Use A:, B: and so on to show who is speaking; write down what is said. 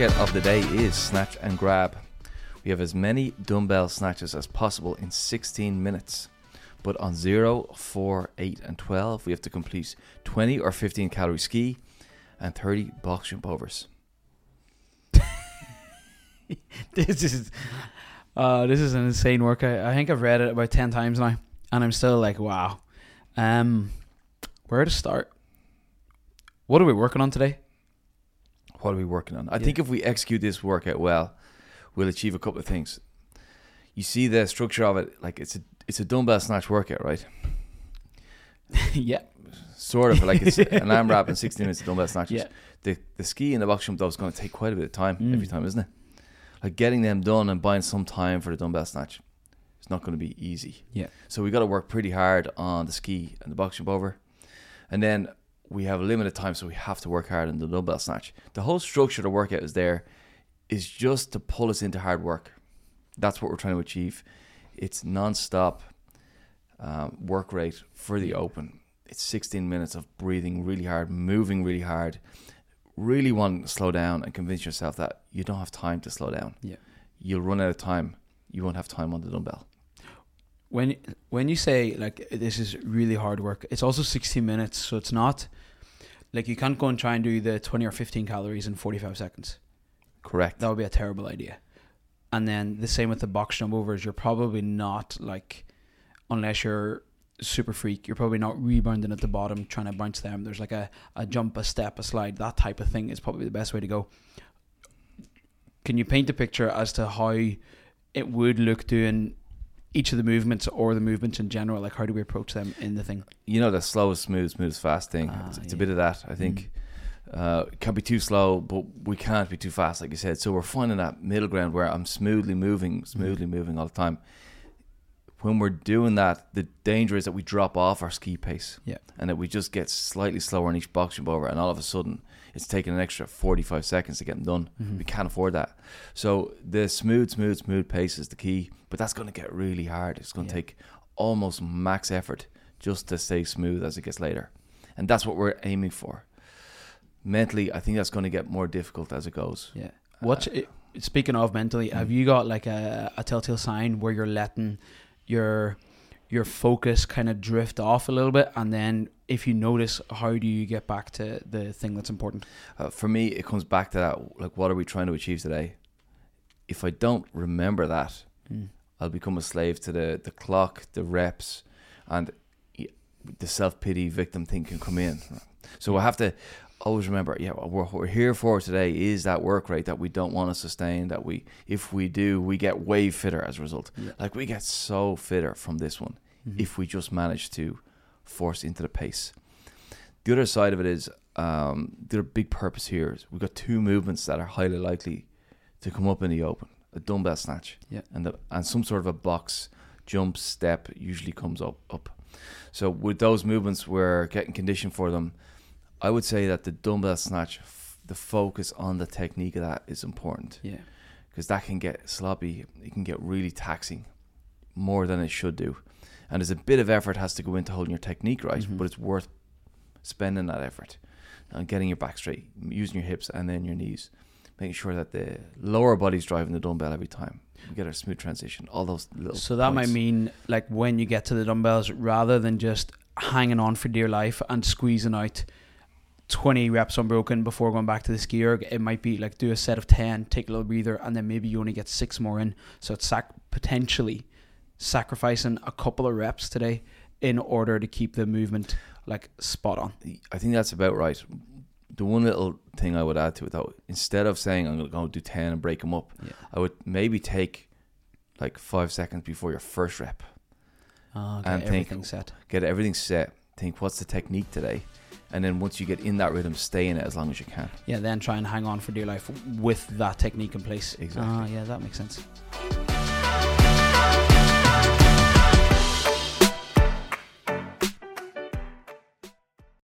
A: workout of the day is snatch and grab. We have as many dumbbell snatches as possible in 16 minutes. But on 0, 4, 8, and 12, we have to complete 20 or 15 calorie ski and 30 box jump overs.
B: this is uh, this is an insane workout. I think I've read it about ten times now, and I'm still like, wow. Um, where to start? What are we working on today?
A: What are we working on? I
B: Yeah.
A: think if we execute this workout well, we'll achieve a couple of things. You see the structure of it, like it's a it's a dumbbell snatch workout, right?
B: yeah,
A: Sort of like it's an AMRAP and 16 minutes of dumbbell snatches.
B: yeah,
A: The the ski and the box jump though is going to take quite a bit of time
B: Mm.
A: every time, isn't it? Like getting them done and buying some time for the dumbbell snatch, it's not going to be easy.
B: Yeah.
A: So we got to work pretty hard on the ski and the box jump over, and then we have a limited time, so we have to work hard on the dumbbell snatch. The whole structure of the workout is there, is just to pull us into hard work. That's what we're trying to achieve. It's non-stop um, work rate for the open. It's 16 minutes of breathing really hard, moving really hard, really want to slow down and convince yourself that you don't have time to slow down.
B: Yeah.
A: You'll run out of time. You won't have time on the dumbbell.
B: when when you say like this is really hard work, it's also 16 minutes, so it's not like you can't go and try and do the 20 or 15 calories in 45 seconds.
A: Correct.
B: That would be a terrible idea. And then the same with the box jump overs. You're probably not like, unless you're super freak, you're probably not rebounding at the bottom trying to bounce them. There's like a, a jump, a step, a slide. That type of thing is probably the best way to go. Can you paint a picture as to how it would look doing each of the movements or the movements in general? Like, how do we approach them in the thing?
A: You know the slow is smooth, smooth is fast thing.
B: Ah,
A: it's, it's a bit of that, I think. Uh, can't be too slow, but we can't be too fast, like you said. So we're finding that middle ground where I'm smoothly moving, smoothly moving all the time. When we're doing that, the danger is that we drop off our ski pace.
B: Yeah.
A: And that we just get slightly slower in each box jump over, and all of a sudden it's taking an extra 45 seconds to get them done.
B: Mhm.
A: We can't afford that. So the smooth, smooth, smooth pace is the key, but that's going to get really hard. It's going to
B: Yeah.
A: take almost max effort just to stay smooth as it gets later. And that's what we're aiming for. Mentally, I think that's going to get more difficult as it goes.
B: Yeah. What's it, speaking of mentally? Have you got like a, a telltale sign where you're letting your your focus kind of drift off a little bit, and then if you notice, how do you get back to the thing that's important?
A: Uh, for me, it comes back to that like, what are we trying to achieve today? If I don't remember that, I'll become a slave to the, the clock, the reps, and the self pity victim thing can come in. So I have to always remember, yeah, what we're, what we're here for today is that work rate that we don't want to sustain. That we, if we do, we get way fitter as a result.
B: Yeah.
A: Like we get so fitter from this one
B: Mhm.
A: if we just manage to force into the pace. The other side of it is um, the big purpose here is we've got two movements that are highly likely to come up in the open: a dumbbell snatch,
B: Yeah.
A: and the, and some sort of a box jump step usually comes up up. So with those movements, we're getting conditioned for them. I would say that the dumbbell snatch, f- the focus on the technique of that is important
B: yeah,
A: because that can get sloppy. It can get really taxing, more than it should do. And there's a bit of effort has to go into holding your technique right,
B: Mhm.
A: but it's worth spending that effort and getting your back straight, using your hips and then your knees, making sure that the lower body's driving the dumbbell every time. We get a smooth transition. All those little.
B: So that might mean like when you get to the dumbbells, rather than just hanging on for dear life and squeezing out 20 reps unbroken before going back to the ski erg, it might be like do a set of 10, take a little breather, and then maybe you only get six more in. So it's sac- potentially sacrificing a couple of reps today in order to keep the movement like spot on.
A: I think that's about right. The one little thing I would add to it though, instead of saying I'm going to go do 10 and break them up,
B: Yeah.
A: I would maybe take like five seconds before your first rep.
B: Uh,
A: And
B: get
A: think-
B: set.
A: Get everything set. Think what's the technique today? And then once you get in that rhythm, stay in it as long as you can.
B: Yeah, then try and hang on for dear life with that technique in place.
A: Exactly.
B: Ah, yeah, that makes sense.